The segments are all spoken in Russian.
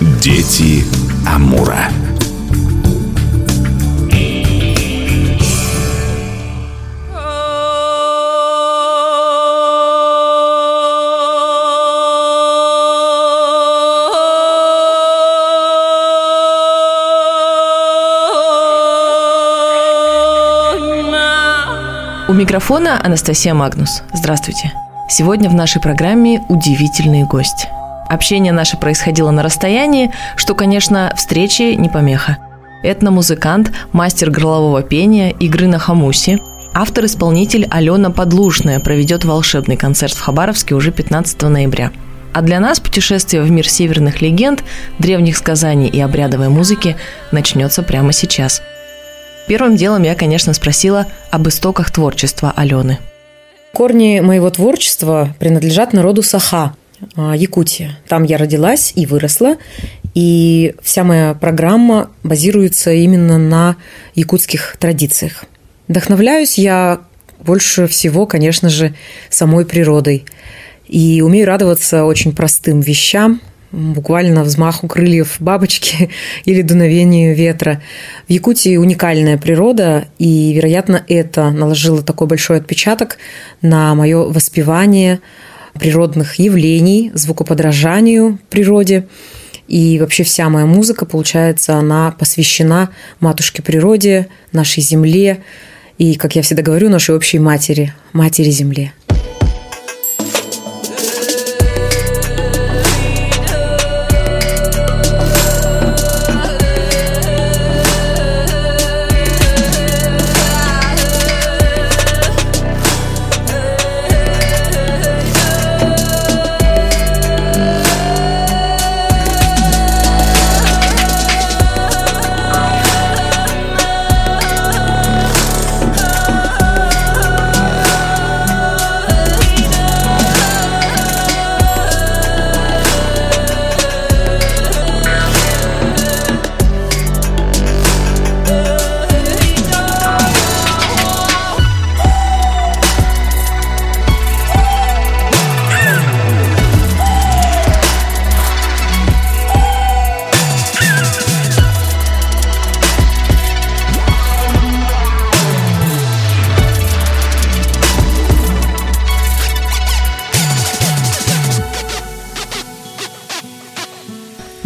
Дети Амура. У микрофона Анастасия Магнус. Здравствуйте. Сегодня в нашей программе удивительный гость. Общение наше происходило на расстоянии, что, конечно, встречи не помеха. Этномузыкант, мастер горлового пения, игры на хамусе, автор-исполнитель Алена Подлушная проведет волшебный концерт в Хабаровске уже 15 ноября. А для нас путешествие в мир северных легенд, древних сказаний и обрядовой музыки начнется прямо сейчас – Первым делом я, конечно, спросила об истоках творчества Алены. Корни моего творчества принадлежат народу Саха, Якутия. Там я родилась и выросла, и вся моя программа базируется именно на якутских традициях. Вдохновляюсь я больше всего, конечно же, самой природой. И умею радоваться очень простым вещам, буквально взмаху крыльев бабочки или дуновению ветра. В Якутии уникальная природа, и, вероятно, это наложило такой большой отпечаток на мое воспевание природных явлений, звукоподражанию природе. И вообще вся моя музыка, получается, она посвящена матушке природе, нашей земле и, как я всегда говорю, нашей общей матери, матери земле.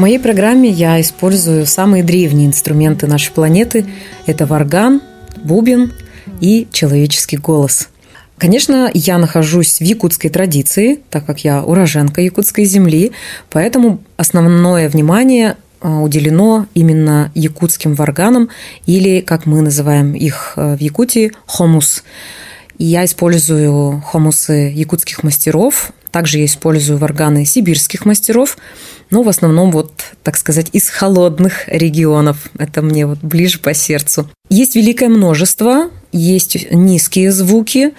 В моей программе я использую самые древние инструменты нашей планеты. Это варган, бубен и человеческий голос. Конечно, я нахожусь в якутской традиции, так как я уроженка якутской земли, поэтому основное внимание а, уделено именно якутским варганам или, как мы называем их э, в Якутии, хомус. Я использую хомусы якутских мастеров, также я использую варганы сибирских мастеров, но в основном вот, так сказать, из холодных регионов. Это мне вот ближе по сердцу. Есть великое множество, есть низкие звуки,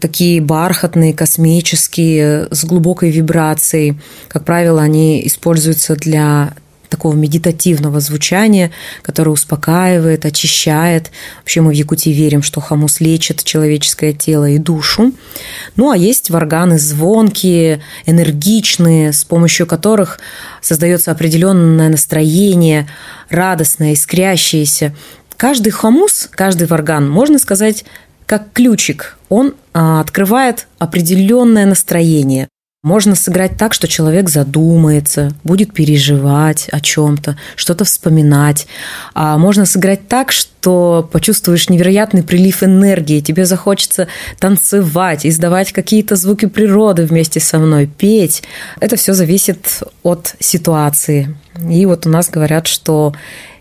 такие бархатные, космические, с глубокой вибрацией. Как правило, они используются для такого медитативного звучания, которое успокаивает, очищает. Вообще мы в Якутии верим, что хамус лечит человеческое тело и душу. Ну, а есть варганы звонкие, энергичные, с помощью которых создается определенное настроение, радостное, искрящееся. Каждый хамус, каждый варган, можно сказать, как ключик. Он а, открывает определенное настроение. Можно сыграть так, что человек задумается, будет переживать о чем-то, что-то вспоминать. А можно сыграть так, что почувствуешь невероятный прилив энергии, тебе захочется танцевать, издавать какие-то звуки природы вместе со мной, петь. Это все зависит от ситуации. И вот у нас говорят, что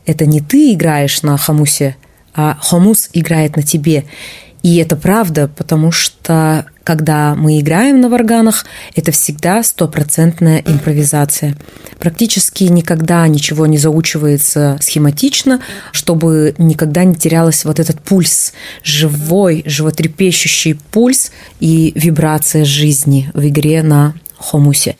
это не ты играешь на хамусе, а хамус играет на тебе. И это правда, потому что когда мы играем на варганах, это всегда стопроцентная импровизация. Практически никогда ничего не заучивается схематично, чтобы никогда не терялось вот этот пульс, живой, животрепещущий пульс и вибрация жизни в игре на хомусе.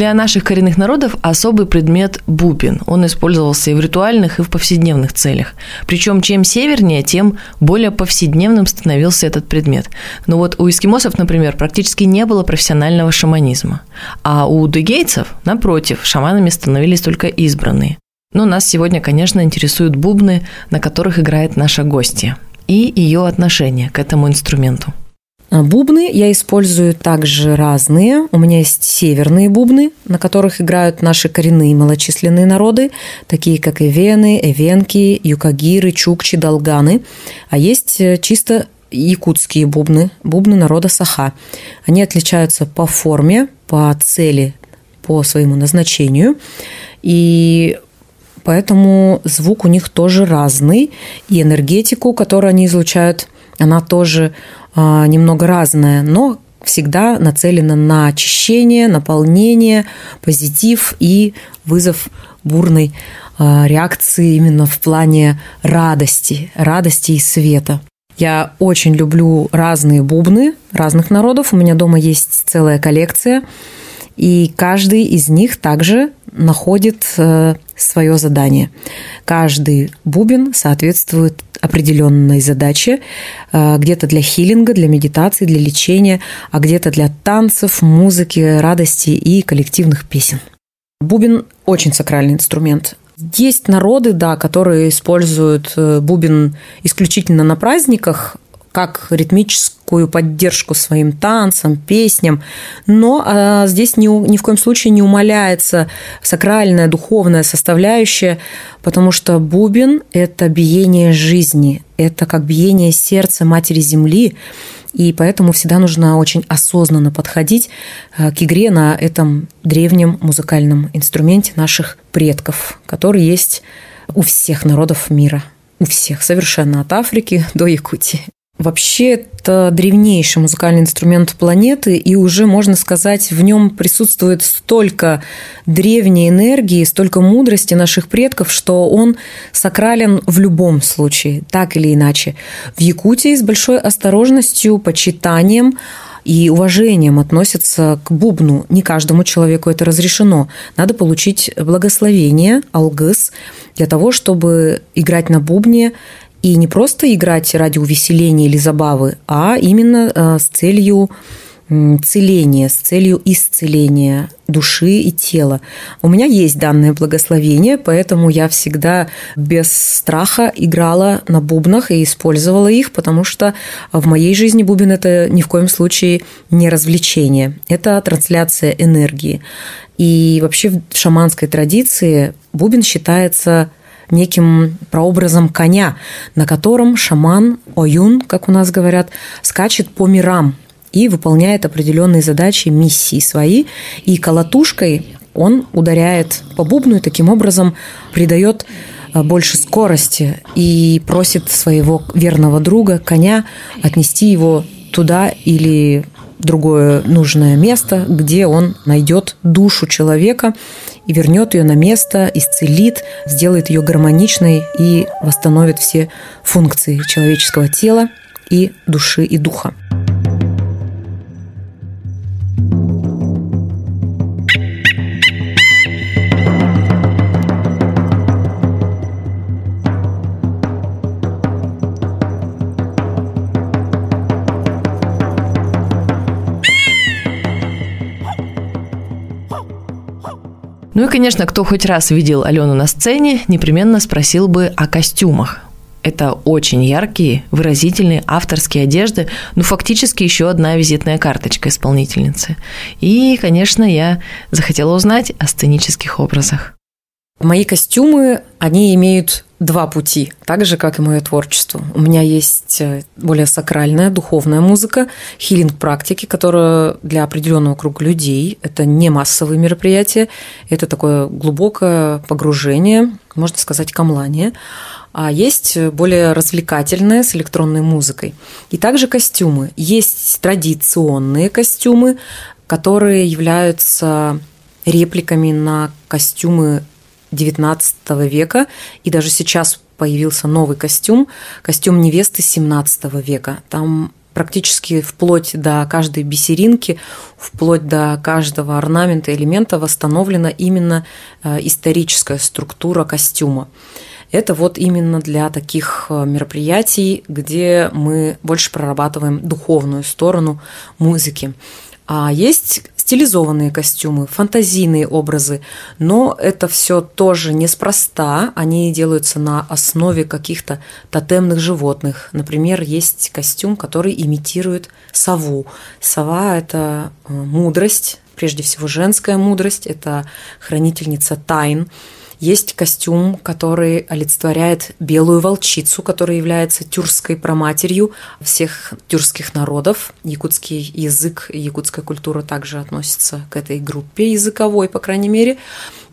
Для наших коренных народов особый предмет – бубен. Он использовался и в ритуальных, и в повседневных целях. Причем чем севернее, тем более повседневным становился этот предмет. Но вот у эскимосов, например, практически не было профессионального шаманизма. А у дугейцев, напротив, шаманами становились только избранные. Но нас сегодня, конечно, интересуют бубны, на которых играет наша гостья, и ее отношение к этому инструменту. А бубны я использую также разные. У меня есть северные бубны, на которых играют наши коренные малочисленные народы, такие как эвены, эвенки, юкагиры, чукчи, долганы. А есть э, чисто якутские бубны, бубны народа Саха. Они отличаются по форме, по цели, по своему назначению. И поэтому звук у них тоже разный. И энергетику, которую они излучают, она тоже немного разная, но всегда нацелена на очищение, наполнение, позитив и вызов бурной а, реакции именно в плане радости, радости и света. Я очень люблю разные бубны разных народов. У меня дома есть целая коллекция. И каждый из них также находит э, свое задание. Каждый бубен соответствует определенной задаче, э, где-то для хилинга, для медитации, для лечения, а где-то для танцев, музыки, радости и коллективных песен. Бубен – очень сакральный инструмент. Есть народы, да, которые используют э, бубен исключительно на праздниках, как ритмическую поддержку своим танцам, песням, но а, здесь ни, ни в коем случае не умаляется сакральная, духовная составляющая, потому что бубен – это биение жизни, это как биение сердца Матери Земли, и поэтому всегда нужно очень осознанно подходить а, к игре на этом древнем музыкальном инструменте наших предков, который есть у всех народов мира у всех, совершенно от Африки до Якутии. Вообще это древнейший музыкальный инструмент планеты, и уже, можно сказать, в нем присутствует столько древней энергии, столько мудрости наших предков, что он сакрален в любом случае, так или иначе. В Якутии с большой осторожностью, почитанием и уважением относятся к бубну. Не каждому человеку это разрешено. Надо получить благословение, алгыс, для того, чтобы играть на бубне и не просто играть ради увеселения или забавы, а именно э, с целью целения, с целью исцеления души и тела. У меня есть данное благословение, поэтому я всегда без страха играла на бубнах и использовала их, потому что в моей жизни бубен – это ни в коем случае не развлечение, это трансляция энергии. И вообще в шаманской традиции бубен считается неким прообразом коня, на котором шаман, оюн, как у нас говорят, скачет по мирам и выполняет определенные задачи, миссии свои. И колотушкой он ударяет по бубну и таким образом придает э, больше скорости и просит своего верного друга, коня, отнести его туда или другое нужное место, где он найдет душу человека и вернет ее на место, исцелит, сделает ее гармоничной и восстановит все функции человеческого тела и души и духа. Ну и, конечно, кто хоть раз видел Алену на сцене, непременно спросил бы о костюмах. Это очень яркие, выразительные авторские одежды, ну фактически еще одна визитная карточка исполнительницы. И, конечно, я захотела узнать о сценических образах. Мои костюмы, они имеют два пути, так же, как и мое творчество. У меня есть э, более сакральная, духовная музыка, хилинг-практики, которая для определенного круга людей. Это не массовые мероприятия, это такое глубокое погружение, можно сказать, камлание. А есть более развлекательное с электронной музыкой. И также костюмы. Есть традиционные костюмы, которые являются репликами на костюмы XIX века, и даже сейчас появился новый костюм, костюм невесты XVII века. Там практически вплоть до каждой бисеринки, вплоть до каждого орнамента, элемента восстановлена именно э, историческая структура костюма. Это вот именно для таких э, мероприятий, где мы больше прорабатываем духовную сторону музыки. А есть стилизованные костюмы, фантазийные образы, но это все тоже неспроста. Они делаются на основе каких-то тотемных животных. Например, есть костюм, который имитирует сову. Сова – это э, мудрость, прежде всего женская мудрость, это хранительница тайн. Есть костюм, который олицетворяет белую волчицу, которая является тюркской проматерью всех тюркских народов. Якутский язык, якутская культура также относится к этой группе языковой, по крайней мере.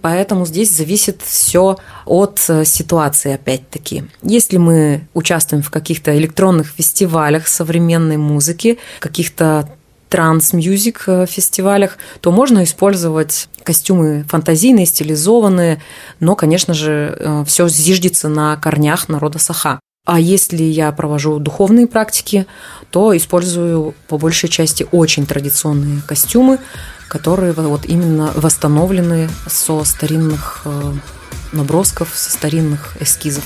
Поэтому здесь зависит все от э, ситуации, опять-таки. Если мы участвуем в каких-то электронных фестивалях современной музыки, каких-то trance music э, фестивалях, то можно использовать костюмы фантазийные, стилизованные, но, конечно же, э, все зиждется на корнях народа Саха. А если я провожу духовные практики, то использую по большей части очень традиционные костюмы, которые вот именно восстановлены со старинных э, набросков, со старинных эскизов.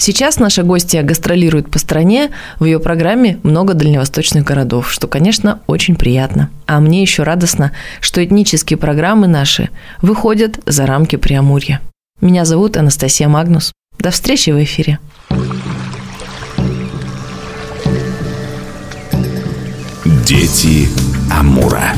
Сейчас наша гостья гастролирует по стране, в ее программе много дальневосточных городов, что, конечно, очень приятно. А мне еще радостно, что этнические программы наши выходят за рамки Приамурья. Меня зовут Анастасия Магнус. До встречи в эфире. Дети Амура.